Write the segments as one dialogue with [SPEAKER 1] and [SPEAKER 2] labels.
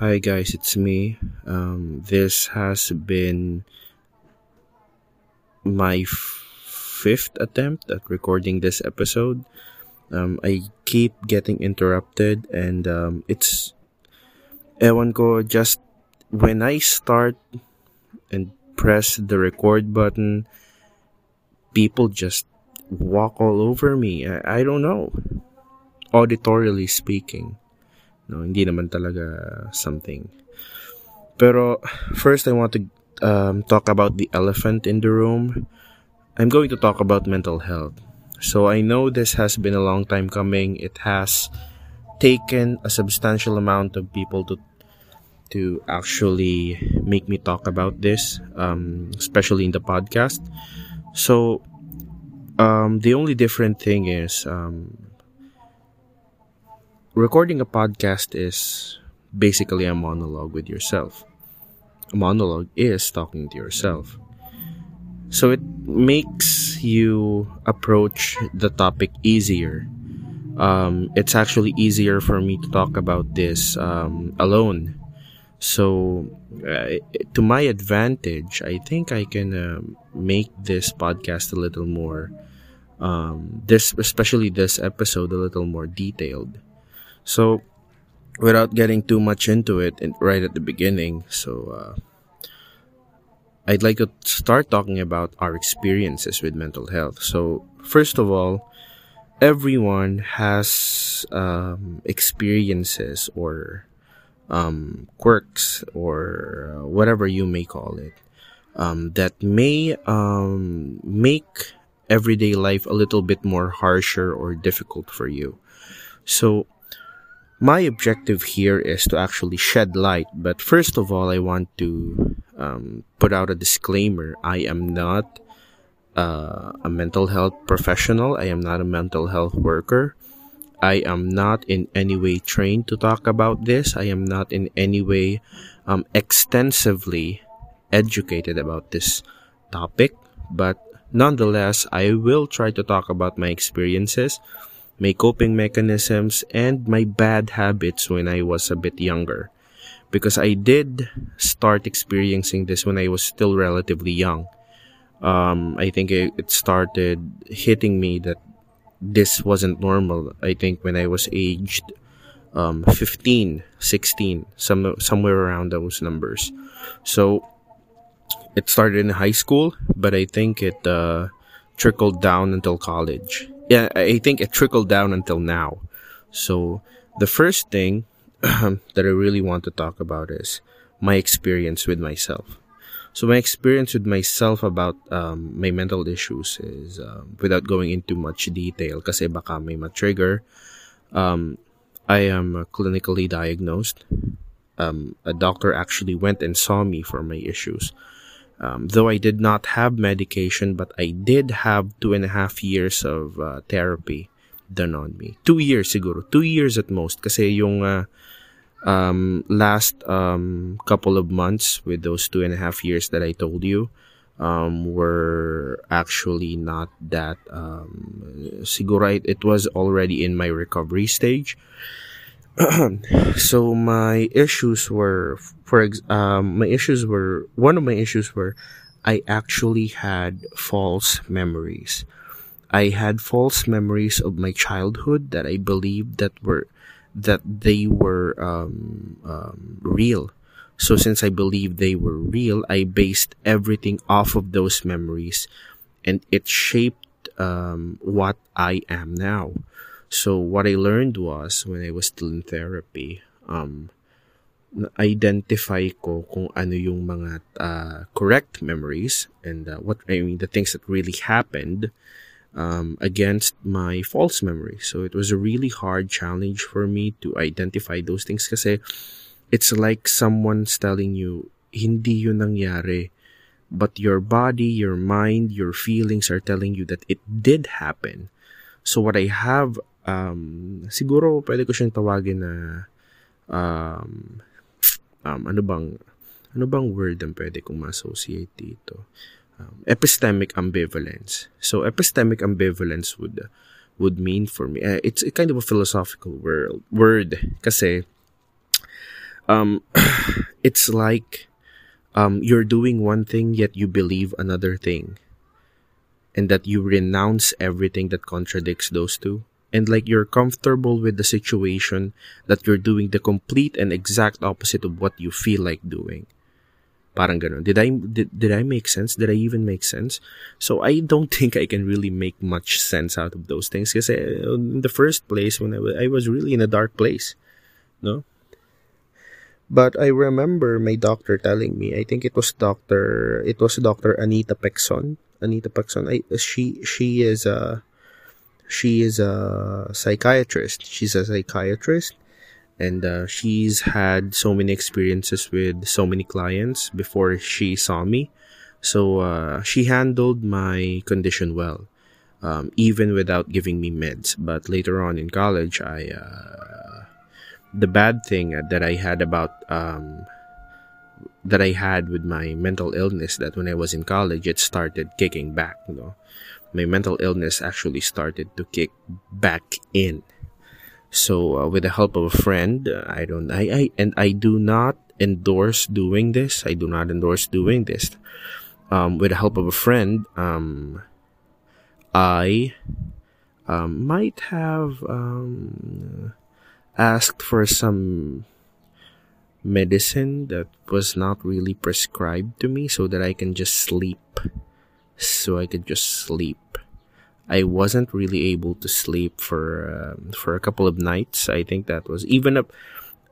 [SPEAKER 1] Hi guys, it's me. Um, this has been my fifth attempt at recording this episode. Um, I keep getting interrupted, and um, it's ewan ko just when I start and press the record button, people just walk all over me. I, I don't know. Auditorily speaking. No, hindi naman talaga something. Pero first I want to um, talk about the elephant in the room. I'm going to talk about mental health. So I know this has been a long time coming. It has taken a substantial amount of people to to actually make me talk about this, um, especially in the podcast. So um, the only different thing is um, recording a podcast is basically a monologue with yourself. A monologue is talking to yourself. So it makes you approach the topic easier. Um, it's actually easier for me to talk about this um, alone. So, uh, to my advantage, I think I can uh, make this podcast a little more, um, this especially this episode, a little more detailed. So, without getting too much into it right at the beginning, so uh, I'd like to start talking about our experiences with mental health. So, first of all, everyone has um, experiences or um, quirks or uh, whatever you may call it um, that may um, make everyday life a little bit more harsher or difficult for you. So, my objective here is to actually shed light, but first of all, I want to um, put out a disclaimer. I am not uh, a mental health professional, I am not a mental health worker. I am not in any way trained to talk about this. I am not in any way um, extensively educated about this topic, but nonetheless, I will try to talk about my experiences my coping mechanisms, and my bad habits when I was a bit younger. Because I did start experiencing this when I was still relatively young. Um, I think it, it started hitting me that this wasn't normal. I think when I was aged um, 15, 16, some, somewhere around those numbers. So it started in high school, but I think it uh, trickled down until college yeah, I think it trickled down until now. So the first thing that I really want to talk about is my experience with myself. So my experience with myself about um, my mental issues is uh, without going into much detail kasi baka may ma-trigger. Um, I am clinically diagnosed. Um, a doctor actually went and saw me for my issues. Um, though I did not have medication, but I did have two and a half years of uh, therapy done on me. Two years siguro. Two years at most. Kasi yung uh, um, last um, couple of months with those two and a half years that I told you um, were actually not that. Um, siguro it, it was already in my recovery stage. so my issues were for um, my issues were one of my issues were I actually had false memories. I had false memories of my childhood that I believed that were that they were um, um, real. So since I believed they were real, I based everything off of those memories, and it shaped um, what I am now. So what I learned was when I was still in therapy, um, identify ko kung ano yung mga uh, correct memories and uh, what I mean the things that really happened um, against my false memories. So it was a really hard challenge for me to identify those things kasi it's like someone's telling you hindi yun nangyari but your body, your mind, your feelings are telling you that it did happen. So what I have um, siguro pwede ko siyang tawagin na um, um, ano bang ano bang word ang pwede kong ma-associate dito? Um, epistemic ambivalence. So epistemic ambivalence would would mean for me uh, it's a kind of a philosophical word word kasi um, it's like um, you're doing one thing yet you believe another thing, and that you renounce everything that contradicts those two. And like you're comfortable with the situation that you're doing the complete and exact opposite of what you feel like doing. Parang ganun. Did I did, did I make sense? Did I even make sense? So I don't think I can really make much sense out of those things because uh, in the first place when I was, I was really in a dark place, no. But I remember my doctor telling me. I think it was doctor. It was Doctor Anita Pexon. Anita Pexon. I, she she is a she is a psychiatrist. She's a psychiatrist and uh, she's had so many experiences with so many clients before she saw me. So uh, she handled my condition well um, even without giving me meds. But later on in college i uh, the bad thing that i had about um, that i had with my mental illness that when i was in college it started kicking back you know my mental illness actually started to kick back in so, uh, with the help of a friend, uh, I don't, I, I, and I do not endorse doing this. I do not endorse doing this. Um, with the help of a friend, um, I, um, might have, um, asked for some medicine that was not really prescribed to me so that I can just sleep. So I could just sleep. I wasn't really able to sleep for uh, for a couple of nights. I think that was even up.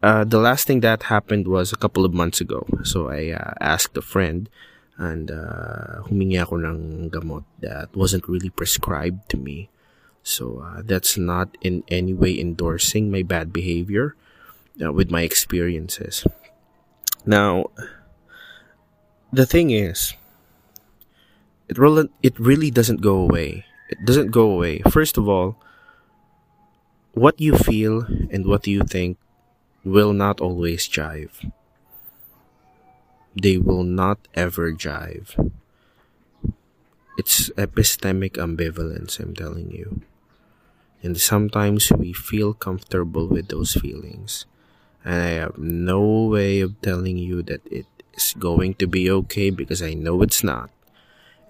[SPEAKER 1] Uh, the last thing that happened was a couple of months ago. So I uh, asked a friend and uh, humingi ako ng gamot that wasn't really prescribed to me. So uh, that's not in any way endorsing my bad behavior uh, with my experiences. Now, the thing is, it really, it really doesn't go away it doesn't go away. First of all, what you feel and what you think will not always jive. They will not ever jive. It's epistemic ambivalence, I'm telling you. And sometimes we feel comfortable with those feelings. And I have no way of telling you that it is going to be okay because I know it's not.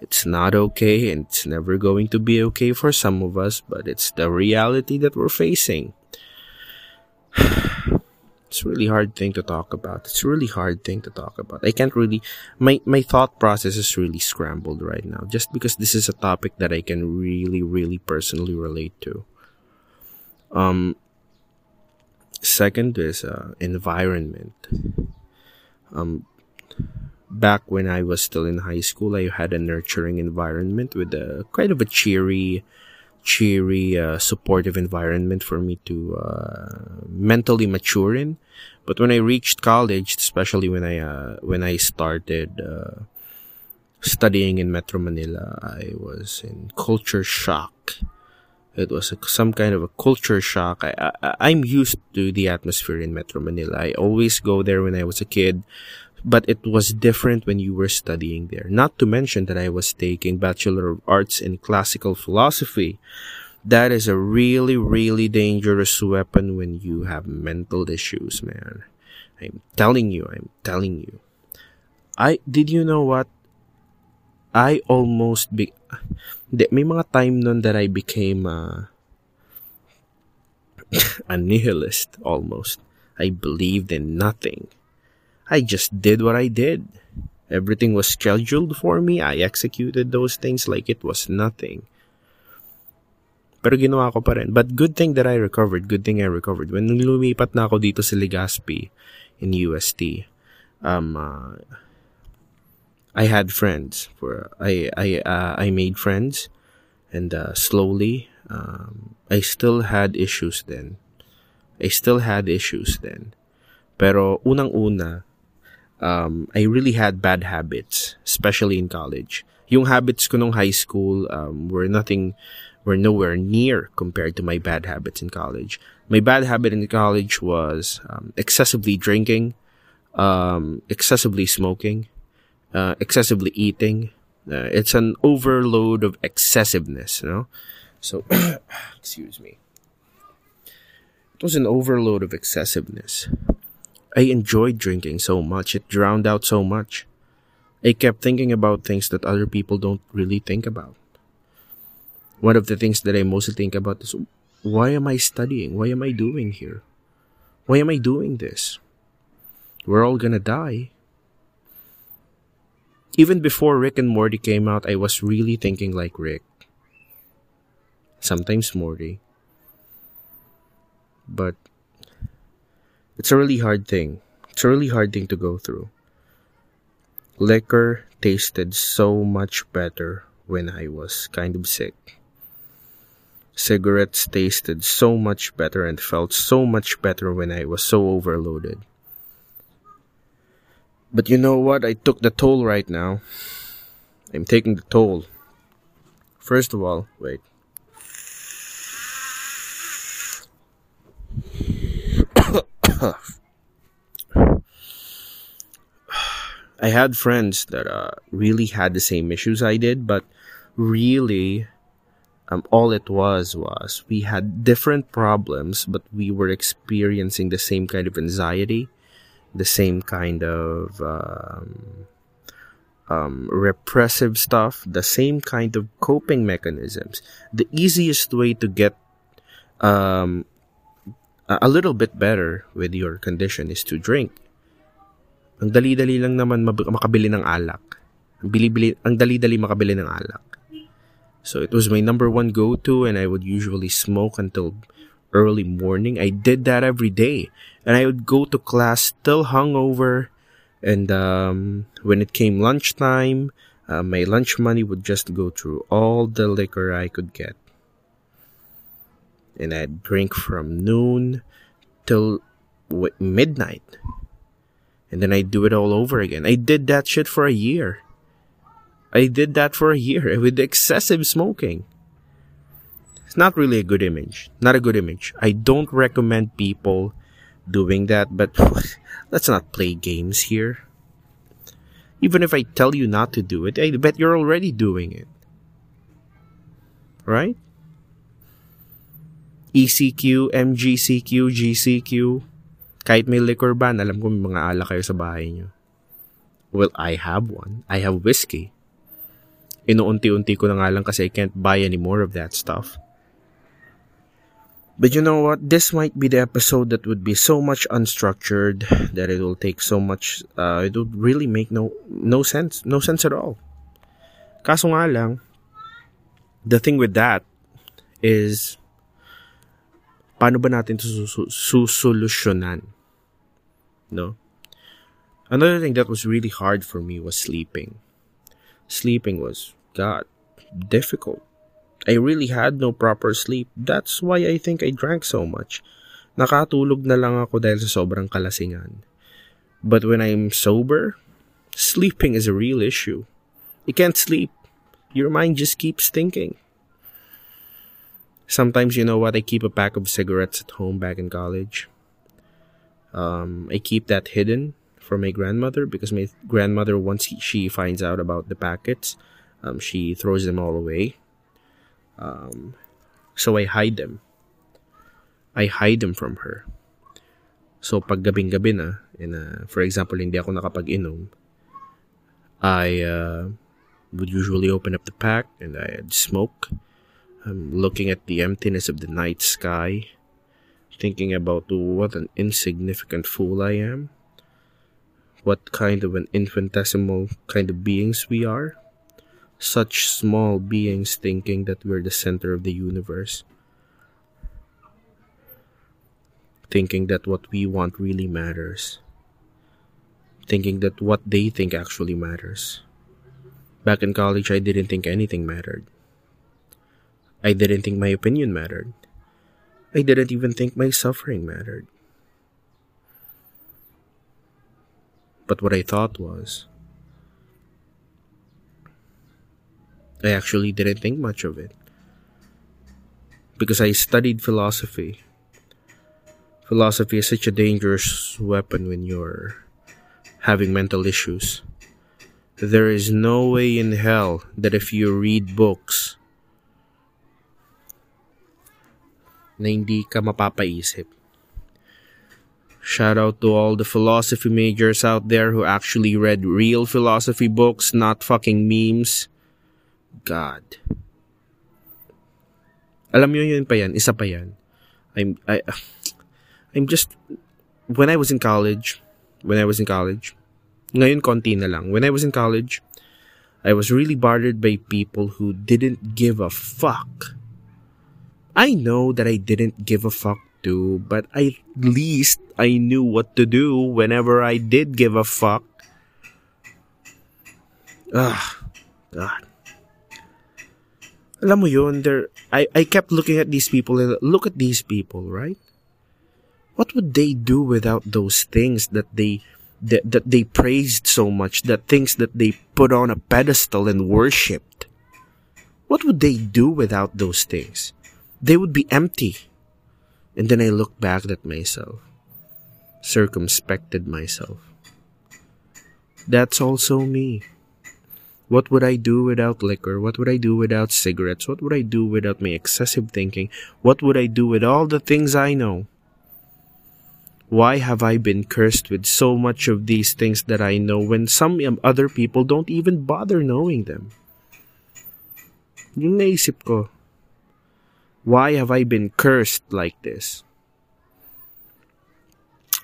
[SPEAKER 1] It's not okay and it's never going to be okay for some of us, but it's the reality that we're facing. it's really hard thing to talk about. It's really hard thing to talk about. I can't really my my thought process is really scrambled right now just because this is a topic that I can really really personally relate to. Um second is uh, environment. Um back when I was still in high school, I had a nurturing environment with a kind of a cheery, cheery, uh, supportive environment for me to uh, mentally mature in. But when I reached college, especially when I uh, when I started uh, studying in Metro Manila, I was in culture shock. It was a, some kind of a culture shock. I, I, I'm used to the atmosphere in Metro Manila. I always go there when I was a kid but it was different when you were studying there. Not to mention that I was taking Bachelor of Arts in Classical Philosophy. That is a really, really dangerous weapon when you have mental issues, man. I'm telling you, I'm telling you. I, did you know what? I almost be, may mga time nun that I became uh, a nihilist almost. I believed in nothing. I just did what I did. Everything was scheduled for me. I executed those things like it was nothing. Pero ginawa ko pa rin. But good thing that I recovered. Good thing I recovered. When lumipat na ako dito sa Legazpi in UST, um, uh, I had friends. For I I uh, I made friends, and uh, slowly, um, I still had issues then. I still had issues then. Pero unang-una, um, I really had bad habits, especially in college. Yung habits ko nung high school um, were nothing, were nowhere near compared to my bad habits in college. My bad habit in college was um, excessively drinking, um, excessively smoking, uh, excessively eating. Uh, it's an overload of excessiveness, you know. So, excuse me. It was an overload of excessiveness. I enjoyed drinking so much. It drowned out so much. I kept thinking about things that other people don't really think about. One of the things that I mostly think about is why am I studying? Why am I doing here? Why am I doing this? We're all gonna die. Even before Rick and Morty came out, I was really thinking like Rick. Sometimes Morty. But it's a really hard thing. It's a really hard thing to go through. Liquor tasted so much better when I was kind of sick. Cigarettes tasted so much better and felt so much better when I was so overloaded. But you know what? I took the toll right now. I'm taking the toll. First of all, wait. I had friends that uh, really had the same issues I did, but really, um, all it was was we had different problems, but we were experiencing the same kind of anxiety, the same kind of um, um, repressive stuff, the same kind of coping mechanisms. The easiest way to get um, a little bit better with your condition is to drink. Ang dali-dali lang naman makabili ng alak. Ang, bili-bili, ang dali-dali makabili ng alak. So it was my number one go-to and I would usually smoke until early morning. I did that every day. And I would go to class still hungover. And um, when it came lunchtime, uh, my lunch money would just go through all the liquor I could get and I'd drink from noon till w- midnight. And then I'd do it all over again. I did that shit for a year. I did that for a year with excessive smoking. It's not really a good image. Not a good image. I don't recommend people doing that, but let's not play games here. Even if I tell you not to do it, I bet you're already doing it. Right? ECQ, MGCQ, GCQ. Kahit may liquor ban, alam ko may mga ala kayo sa bahay nyo. Well, I have one. I have whiskey. Inuunti-unti ko na nga lang kasi I can't buy any more of that stuff. But you know what? This might be the episode that would be so much unstructured that it will take so much. Uh, it would really make no no sense, no sense at all. Kaso nga lang, the thing with that is paano ba natin ito susolusyonan? No? Another thing that was really hard for me was sleeping. Sleeping was, God, difficult. I really had no proper sleep. That's why I think I drank so much. Nakatulog na lang ako dahil sa sobrang kalasingan. But when I'm sober, sleeping is a real issue. You can't sleep. Your mind just keeps thinking. Sometimes, you know what, I keep a pack of cigarettes at home back in college. Um, I keep that hidden from my grandmother because my grandmother, once he, she finds out about the packets, um, she throws them all away. Um, so I hide them. I hide them from her. So pag gabing-gabi na, a, for example, hindi ako nakapag-inom, I uh, would usually open up the pack and I'd smoke I'm looking at the emptiness of the night sky, thinking about what an insignificant fool I am. What kind of an infinitesimal kind of beings we are. Such small beings thinking that we're the center of the universe. Thinking that what we want really matters. Thinking that what they think actually matters. Back in college, I didn't think anything mattered. I didn't think my opinion mattered. I didn't even think my suffering mattered. But what I thought was, I actually didn't think much of it. Because I studied philosophy. Philosophy is such a dangerous weapon when you're having mental issues. There is no way in hell that if you read books na hindi ka mapapaisip. Shout out to all the philosophy majors out there who actually read real philosophy books, not fucking memes. God. Alam niyo yun pa yan, isa pa yan. I'm I I'm just when I was in college, when I was in college, ngayon konti na lang. When I was in college, I was really bothered by people who didn't give a fuck. I know that I didn't give a fuck too, but at least I knew what to do whenever I did give a fuck. Ah, God. Alam mo yun, there, I, I kept looking at these people and look at these people, right? What would they do without those things that they that, that they praised so much, that things that they put on a pedestal and worshipped? What would they do without those things? They would be empty. And then I looked back at myself, circumspected myself. That's also me. What would I do without liquor? What would I do without cigarettes? What would I do without my excessive thinking? What would I do with all the things I know? Why have I been cursed with so much of these things that I know when some other people don't even bother knowing them? Yung naisip ko, why have I been cursed like this?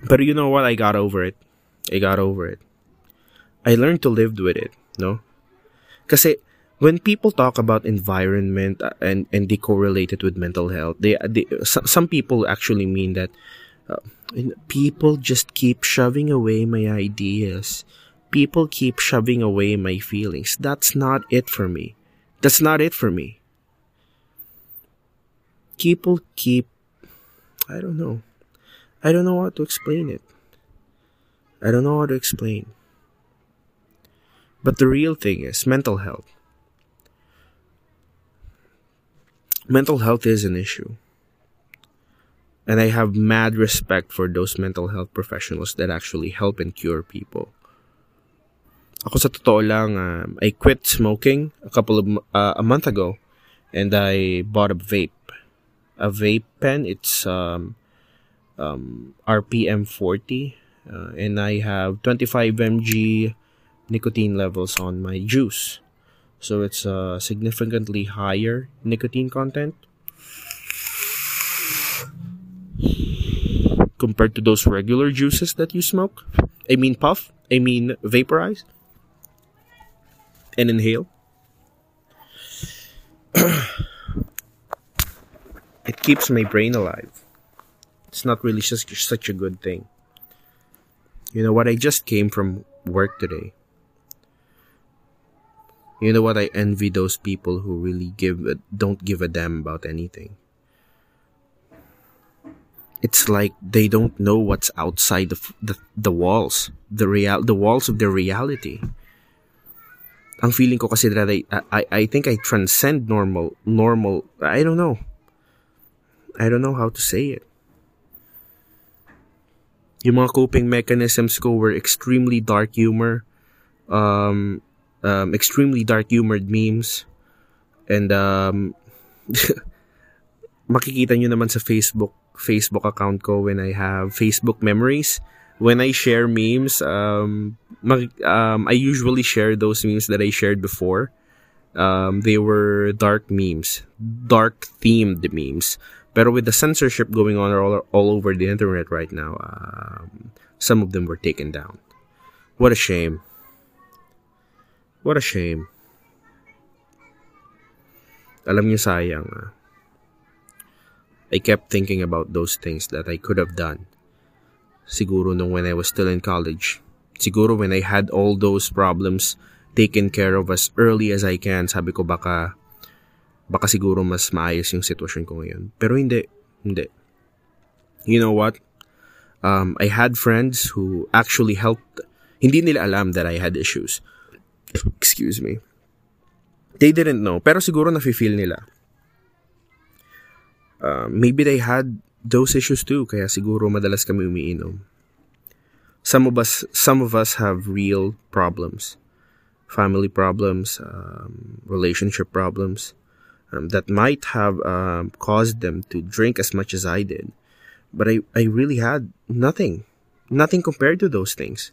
[SPEAKER 1] But you know what? I got over it. I got over it. I learned to live with it, no? Kasi when people talk about environment uh, and and they correlate it with mental health, they, they some people actually mean that uh, people just keep shoving away my ideas. People keep shoving away my feelings. That's not it for me. That's not it for me. People keep I don't know. I don't know how to explain it. I don't know how to explain. But the real thing is mental health. Mental health is an issue. And I have mad respect for those mental health professionals that actually help and cure people. Ako sa totoo lang, um, I quit smoking a couple of uh, a month ago and I bought a vape. A vape pen, it's um, um, RPM 40 uh, and I have 25 mg nicotine levels on my juice. So it's a significantly higher nicotine content compared to those regular juices that you smoke. I mean puff, I mean vaporize and inhale. it keeps my brain alive. It's not really just such a good thing. You know what? I just came from work today. You know what? I envy those people who really give a, don't give a damn about anything. It's like they don't know what's outside the the, the walls, the real the walls of their reality. Ang feeling ko kasi that I, I I think I transcend normal normal. I don't know. I don't know how to say it. Yung mga coping mechanisms ko were extremely dark humor, um, um, extremely dark humored memes and um, makikita nyo naman sa Facebook Facebook account ko when I have Facebook memories. When I share memes um, mag, um I usually share those memes that I shared before. Um, they were dark memes dark themed memes but with the censorship going on all, all over the internet right now um, some of them were taken down what a shame What a shame. Alam niyo sayang. Ah. I kept thinking about those things that I could have done. Siguro nung when I was still in college. Siguro when I had all those problems taken care of as early as I can, sabi ko baka baka siguro mas maayos yung sitwasyon ko ngayon. Pero hindi, hindi. You know what? Um, I had friends who actually helped. Hindi nila alam that I had issues. Excuse me. They didn't know, pero siguro nafe-feel nila. Uh, maybe they had those issues too, kaya siguro madalas kami umiinom. Some of us, some of us have real problems, family problems, um, relationship problems, um, that might have um, caused them to drink as much as I did. But I, I really had nothing. nothing compared to those things.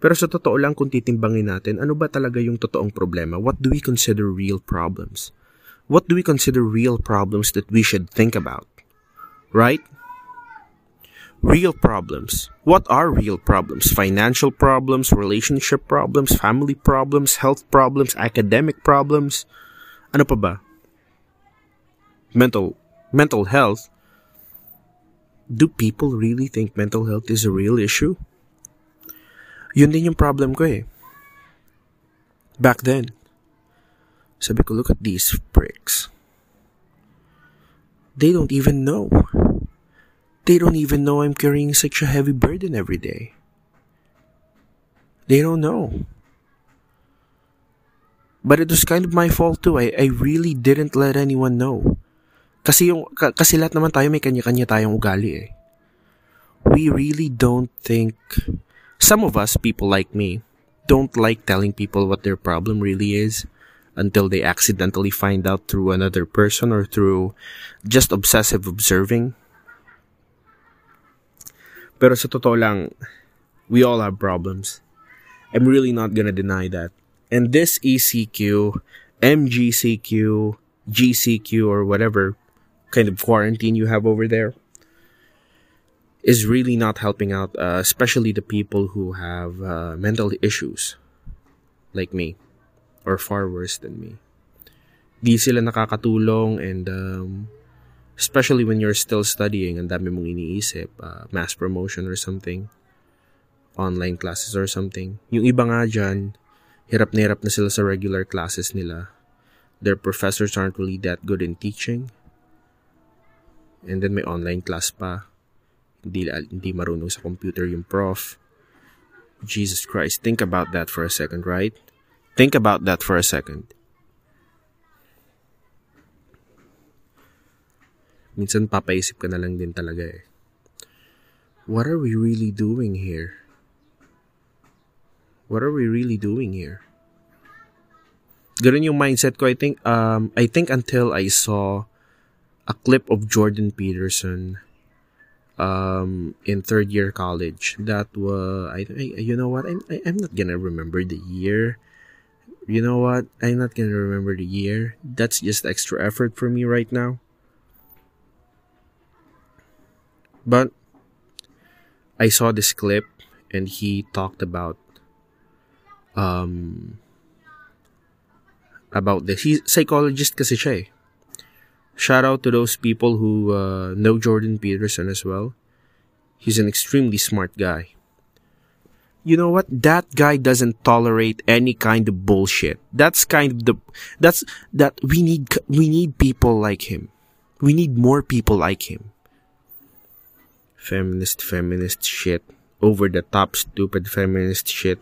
[SPEAKER 1] Pero sa totoo lang kung titimbangin natin, ano ba talaga yung totoong problema? What do we consider real problems? What do we consider real problems that we should think about? Right? Real problems. What are real problems? Financial problems, relationship problems, family problems, health problems, academic problems. Ano pa ba? Mental mental health. Do people really think mental health is a real issue? Yun din yung problem ko eh. Back then. Sabi ko, look at these pricks. They don't even know. They don't even know I'm carrying such a heavy burden every day. They don't know. But it was kind of my fault too. I, I really didn't let anyone know. Kasi yung kasi lahat naman tayo may kanya-kanya tayong ugali eh. We really don't think some of us, people like me, don't like telling people what their problem really is until they accidentally find out through another person or through just obsessive observing. Pero sa totoo lang, we all have problems. I'm really not gonna deny that. And this ECQ, MGCQ, GCQ, or whatever kind of quarantine you have over there, is really not helping out, uh, especially the people who have uh, mental issues like me or far worse than me. Di sila nakakatulong and um, especially when you're still studying and dami mong iniisip, uh, mass promotion or something, online classes or something. Yung iba nga dyan, hirap na hirap na sila sa regular classes nila. Their professors aren't really that good in teaching. And then may online class pa hindi, hindi marunong sa computer yung prof. Jesus Christ, think about that for a second, right? Think about that for a second. Minsan papaisip ka na lang din talaga eh. What are we really doing here? What are we really doing here? Ganun yung mindset ko. I think, um, I think until I saw a clip of Jordan Peterson um, in third year college. That was I, I you know what I'm I, I'm not gonna remember the year. You know what? I'm not gonna remember the year. That's just extra effort for me right now. But I saw this clip and he talked about um about this. He's psychologist kasi siya eh. Shout out to those people who uh, know Jordan Peterson as well. He's an extremely smart guy. You know what? That guy doesn't tolerate any kind of bullshit. That's kind of the that's that we need we need people like him. We need more people like him. Feminist feminist shit. Over the top stupid feminist shit.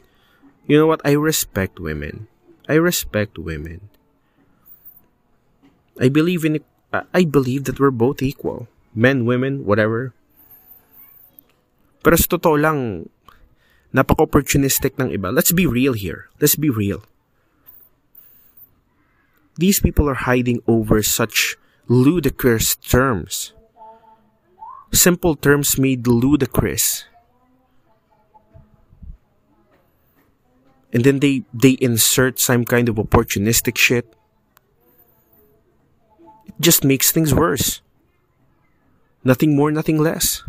[SPEAKER 1] You know what? I respect women. I respect women. I believe in I believe that we're both equal. Men, women, whatever. Pero sa totoo lang, napaka-opportunistic ng iba. Let's be real here. Let's be real. These people are hiding over such ludicrous terms. Simple terms made ludicrous. And then they, they insert some kind of opportunistic shit it just makes things worse. Nothing more, nothing less.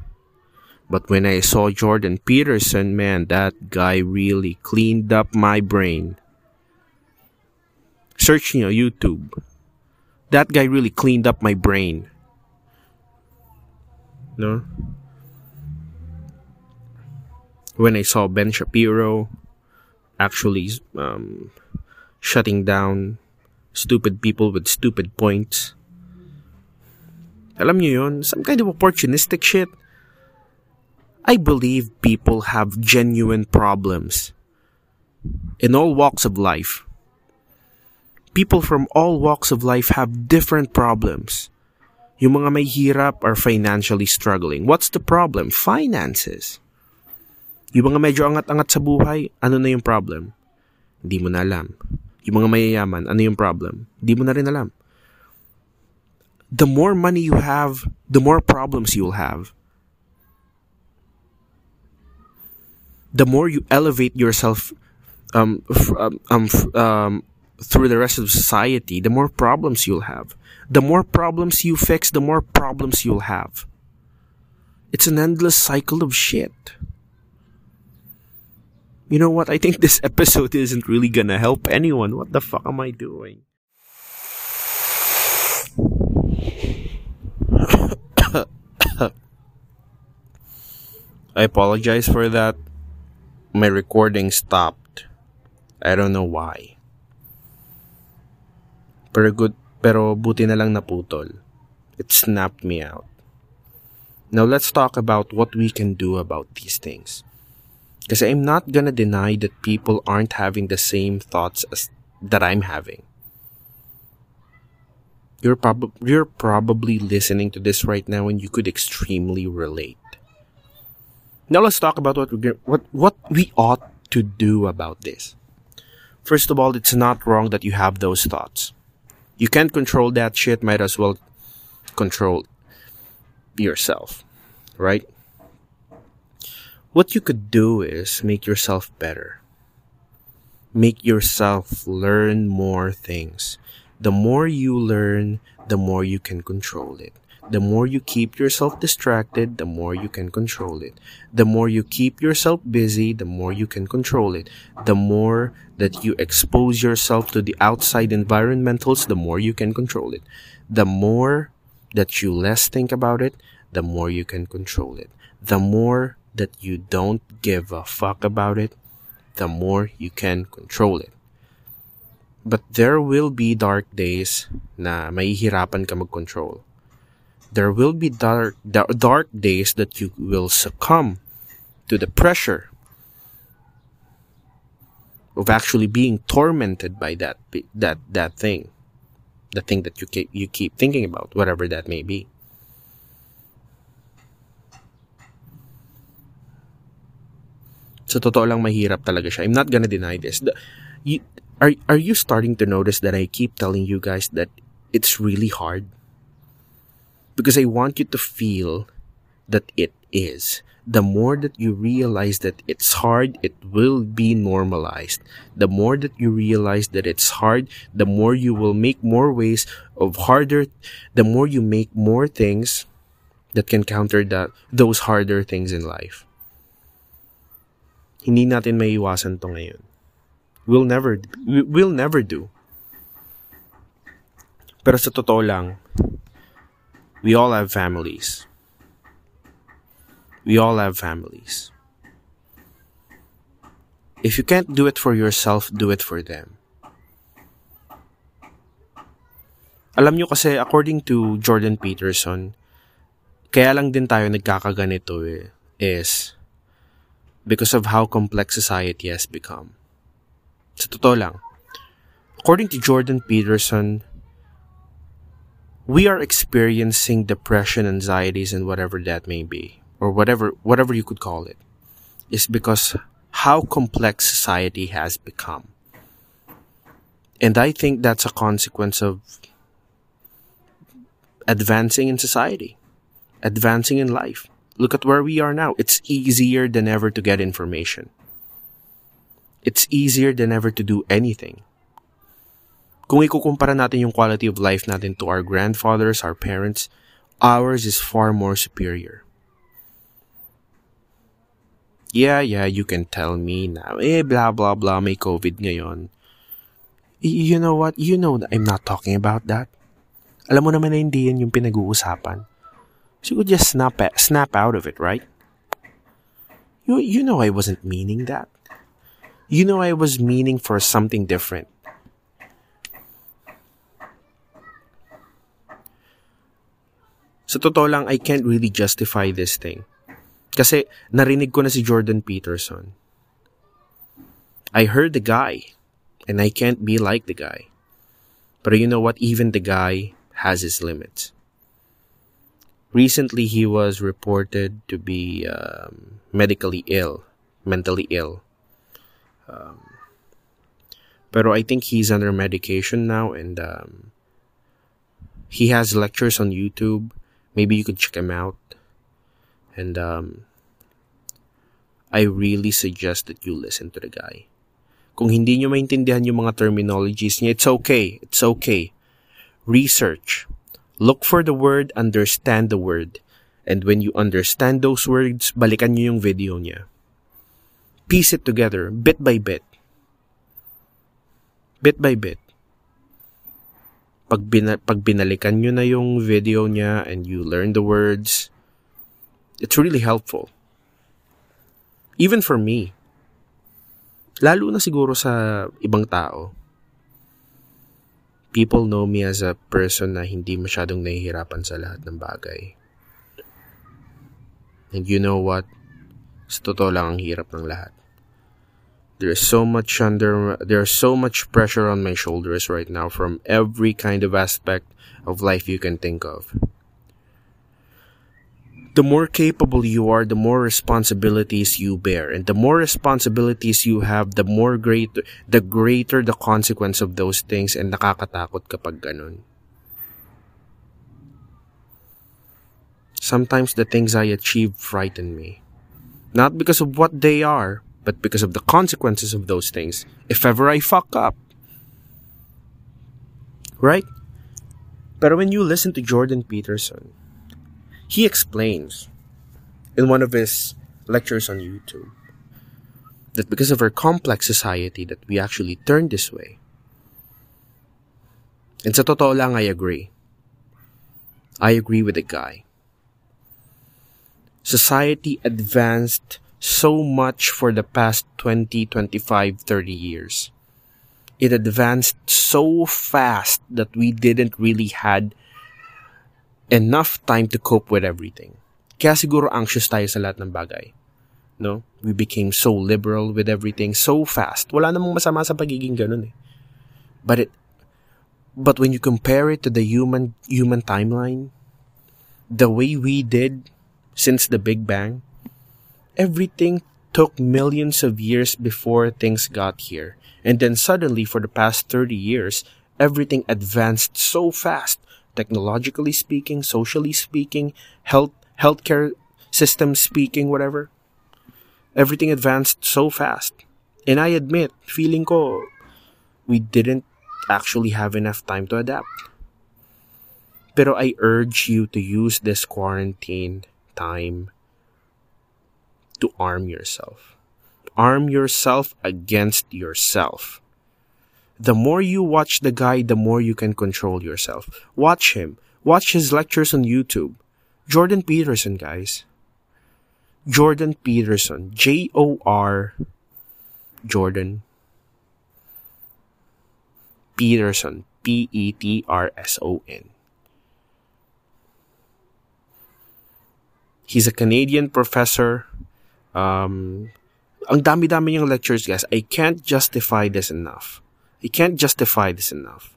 [SPEAKER 1] But when I saw Jordan Peterson, man, that guy really cleaned up my brain. Searching on YouTube. That guy really cleaned up my brain. No? When I saw Ben Shapiro actually um, shutting down stupid people with stupid points Alam niyo yun? Some kind of opportunistic shit. I believe people have genuine problems. In all walks of life. People from all walks of life have different problems. Yung mga may hirap are financially struggling. What's the problem? Finances. Yung mga medyo angat-angat sa buhay, ano na yung problem? Hindi mo na alam. Yung mga mayayaman, ano yung problem? Hindi mo na rin alam the more money you have, the more problems you'll have. the more you elevate yourself um, um, um, um, through the rest of society, the more problems you'll have. The more problems you fix, the more problems you'll have. It's an endless cycle of shit. You know what? I think this episode isn't really gonna help anyone. What the fuck am I doing? I apologize for that. My recording stopped. I don't know why. Pero good, pero buti na lang naputol. It snapped me out. Now let's talk about what we can do about these things. Because I'm not gonna deny that people aren't having the same thoughts as that I'm having. You're, prob- you're probably listening to this right now and you could extremely relate. Now let's talk about what we what what we ought to do about this. First of all, it's not wrong that you have those thoughts. You can't control that shit, might as well control yourself, right? What you could do is make yourself better. Make yourself learn more things. The more you learn, the more you can control it. The more you keep yourself distracted, the more you can control it. The more you keep yourself busy, the more you can control it. The more that you expose yourself to the outside environmentals, the more you can control it. The more that you less think about it, the more you can control it. The more that you don't give a fuck about it, the more you can control it. But there will be dark days na mahihirapan ka mag-control there will be dark, dark days that you will succumb to the pressure of actually being tormented by that that that thing the thing that you keep, you keep thinking about whatever that may be So totoo lang mahirap talaga siya. I'm not gonna deny this. The, you, are are you starting to notice that I keep telling you guys that it's really hard? because I want you to feel that it is. The more that you realize that it's hard, it will be normalized. The more that you realize that it's hard, the more you will make more ways of harder, the more you make more things that can counter that, those harder things in life. Hindi natin maiiwasan to ngayon. We'll never, we'll never do. Pero sa totoo lang, we all have families. We all have families. If you can't do it for yourself, do it for them. Alam nyo kasi, according to Jordan Peterson, kaya lang din tayo nagkakaganito eh, is because of how complex society has become. Sa totoo lang, according to Jordan Peterson, we are experiencing depression, anxieties, and whatever that may be, or whatever whatever you could call it, is because how complex society has become. And I think that's a consequence of advancing in society, advancing in life. Look at where we are now. It's easier than ever to get information. It's easier than ever to do anything. Kung ikukumpara natin yung quality of life natin to our grandfathers, our parents, ours is far more superior. Yeah, yeah, you can tell me now, eh, blah, blah, blah, may COVID ngayon. You know what? You know that I'm not talking about that. Alam mo naman na hindi yan yung pinag-uusapan. So you could just snap, snap out of it, right? You, you know I wasn't meaning that. You know I was meaning for something different. Sa totoo lang, I can't really justify this thing. Kasi narinig ko na si Jordan Peterson. I heard the guy, and I can't be like the guy. But you know what? Even the guy has his limits. Recently, he was reported to be um, medically ill, mentally ill. Um, pero I think he's under medication now, and um, he has lectures on YouTube maybe you could check him out. And um, I really suggest that you listen to the guy. Kung hindi nyo maintindihan yung mga terminologies niya, it's okay. It's okay. Research. Look for the word, understand the word. And when you understand those words, balikan nyo yung video niya. Piece it together, bit by bit. Bit by bit. Pag, bina- pag binalikan nyo na yung video niya and you learn the words, it's really helpful. Even for me, lalo na siguro sa ibang tao, people know me as a person na hindi masyadong nahihirapan sa lahat ng bagay. And you know what? Sa totoo lang ang hirap ng lahat. There's so much under there's so much pressure on my shoulders right now from every kind of aspect of life you can think of the more capable you are, the more responsibilities you bear. And the more responsibilities you have, the more great, the greater the consequence of those things and nakakatakot kapag ganun. Sometimes the things I achieve frighten me. Not because of what they are, but because of the consequences of those things. If ever I fuck up. Right? But when you listen to Jordan Peterson, he explains in one of his lectures on YouTube that because of our complex society that we actually turn this way. And sa totoo lang, I agree. I agree with the guy. Society advanced so much for the past 20, 25, 30 years. It advanced so fast that we didn't really had enough time to cope with everything. Kaya siguro anxious tayo sa lahat ng bagay. No? We became so liberal with everything so fast. Wala namang masama sa pagiging ganun eh. But it but when you compare it to the human human timeline, the way we did since the Big Bang, everything took millions of years before things got here. And then suddenly for the past 30 years, everything advanced so fast technologically speaking, socially speaking, health healthcare system speaking, whatever. Everything advanced so fast. And I admit, feeling ko, we didn't actually have enough time to adapt. Pero I urge you to use this quarantine time to arm yourself. Arm yourself against yourself. The more you watch the guy, the more you can control yourself. Watch him. Watch his lectures on YouTube. Jordan Peterson, guys. Jordan Peterson. J O R. Jordan. Peterson. P E T R S O N. He's a Canadian professor. Um, ang dami-dami niyang lectures, guys. I can't justify this enough. I can't justify this enough.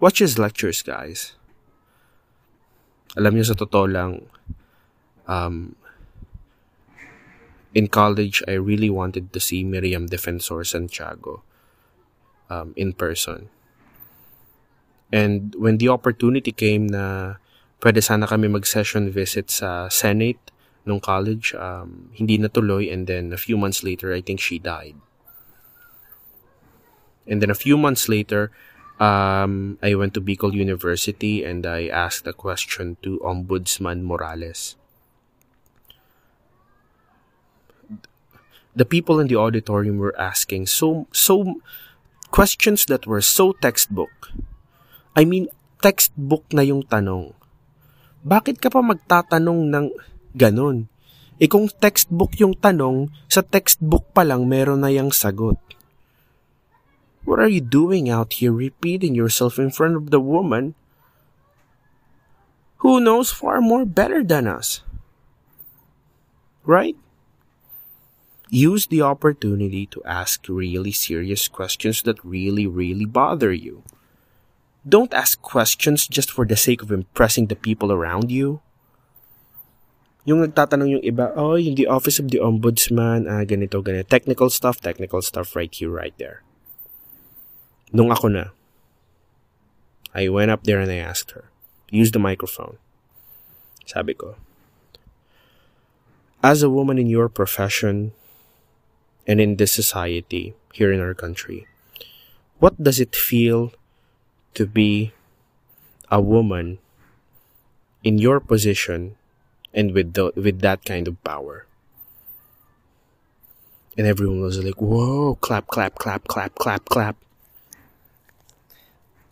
[SPEAKER 1] Watch his lectures, guys. Alam niyo sa totoo lang, um, in college, I really wanted to see Miriam Defensor Santiago um, in person. And when the opportunity came na pwede sana kami mag-session visit sa Senate nung college, um, hindi natuloy and then a few months later, I think she died. And then a few months later, um, I went to Bicol University and I asked a question to Ombudsman Morales. The people in the auditorium were asking so so questions that were so textbook. I mean, textbook na yung tanong. Bakit ka pa magtatanong ng ganun? E kung textbook yung tanong, sa textbook pa lang meron na yung sagot. What are you doing out here repeating yourself in front of the woman who knows far more better than us? Right? Use the opportunity to ask really serious questions that really, really bother you. Don't ask questions just for the sake of impressing the people around you. Yung nagtatanong yung iba, oh, yung the office of the ombudsman, ah, ganito, ganito. Technical stuff, technical stuff right here, right there. Nung ako na, I went up there and I asked her, use the microphone. Sabi ko, as a woman in your profession and in this society here in our country, what does it feel to be a woman in your position and with the, with that kind of power? And everyone was like, whoa, clap, clap, clap, clap, clap, clap.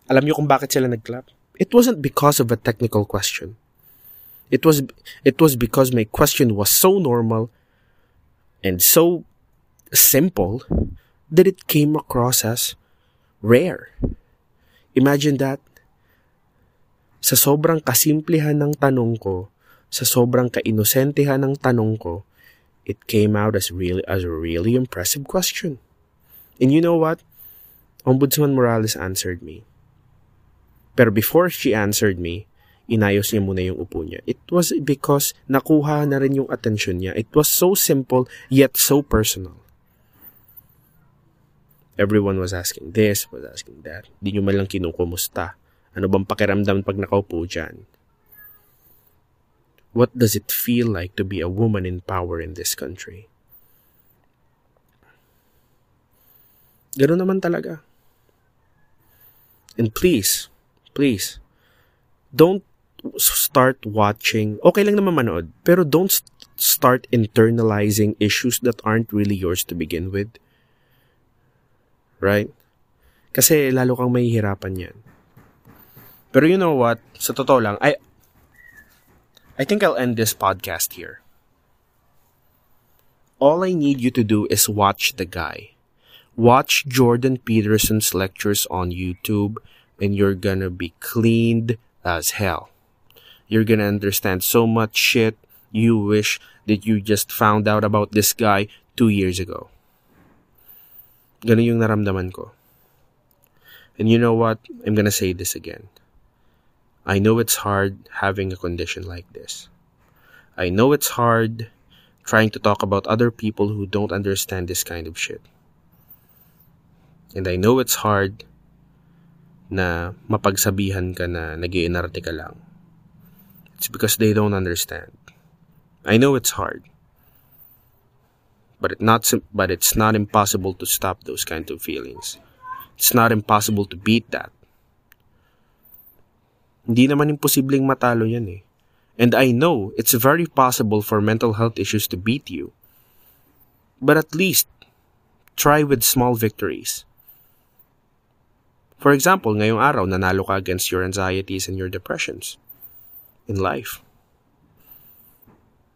[SPEAKER 1] Alam niyo kung bakit sila nag-clap? It wasn't because of a technical question. It was it was because my question was so normal and so simple that it came across as rare. Imagine that. Sa sobrang kasimplehan ng tanong ko, sa sobrang kainosentehan ng tanong ko, it came out as really as a really impressive question. And you know what? Ombudsman Morales answered me. Pero before she answered me, inayos niya muna yung upo niya. It was because nakuha na rin yung attention niya. It was so simple yet so personal. Everyone was asking this, was asking that. Di nyo man lang kinukumusta. Ano bang pakiramdam pag nakaupo dyan? What does it feel like to be a woman in power in this country? Ganun naman talaga. And please, please, don't start watching, okay lang naman manood, pero don't start internalizing issues that aren't really yours to begin with. Right? Kasi lalo kang mahihirapan yan. Pero you know what? Sa totoo lang, I, I think I'll end this podcast here. All I need you to do is watch the guy. Watch Jordan Peterson's lectures on YouTube and you're gonna be cleaned as hell. You're gonna understand so much shit you wish that you just found out about this guy two years ago. Ganun yung naramdaman ko. And you know what? I'm gonna say this again. I know it's hard having a condition like this. I know it's hard trying to talk about other people who don't understand this kind of shit. And I know it's hard na mapagsabihan ka na nag ka lang. It's because they don't understand. I know it's hard. But it not but it's not impossible to stop those kinds of feelings. It's not impossible to beat that. Hindi naman imposibleng matalo yan eh. And I know it's very possible for mental health issues to beat you. But at least, try with small victories. For example, ngayong araw, nanalo ka against your anxieties and your depressions in life.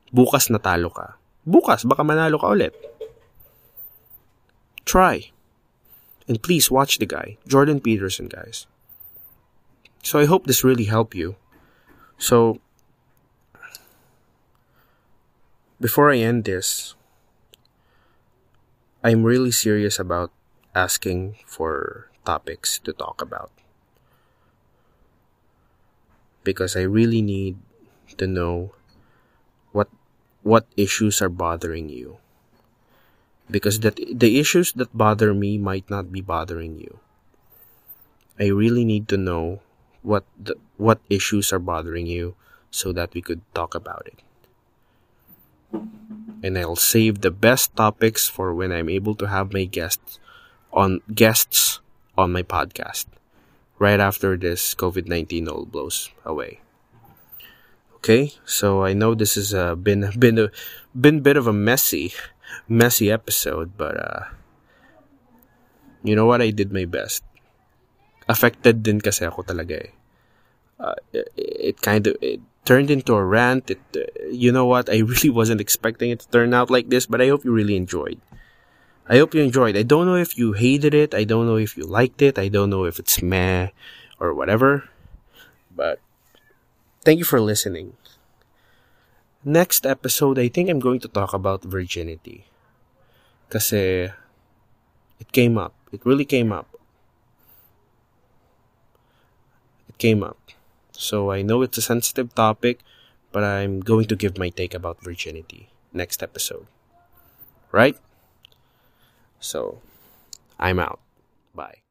[SPEAKER 1] Bukas natalo ka. Bukas, baka manalo ka ulit. Try. And please watch the guy, Jordan Peterson, guys. So I hope this really helped you. So, before I end this, I'm really serious about asking for topics to talk about because I really need to know what issues are bothering you. Because that the issues that bother me might not be bothering you. I really need to know what the, what issues are bothering you so that we could talk about it. And I'll save the best topics for when I'm able to have my guests on guests on my podcast right after this COVID 19 all blows away. Okay, so I know this has uh, been been a been bit of a messy messy episode, but uh, you know what? I did my best. Affected din kasi ako talaga eh. Uh, it, it kind of it turned into a rant. It, uh, you know what? I really wasn't expecting it to turn out like this, but I hope you really enjoyed. I hope you enjoyed. I don't know if you hated it. I don't know if you liked it. I don't know if it's meh or whatever. But thank you for listening. Next episode, I think I'm going to talk about virginity. Kasi it came up. It really came up. It came up. So I know it's a sensitive topic, but I'm going to give my take about virginity next episode. Right? So, I'm out. Bye.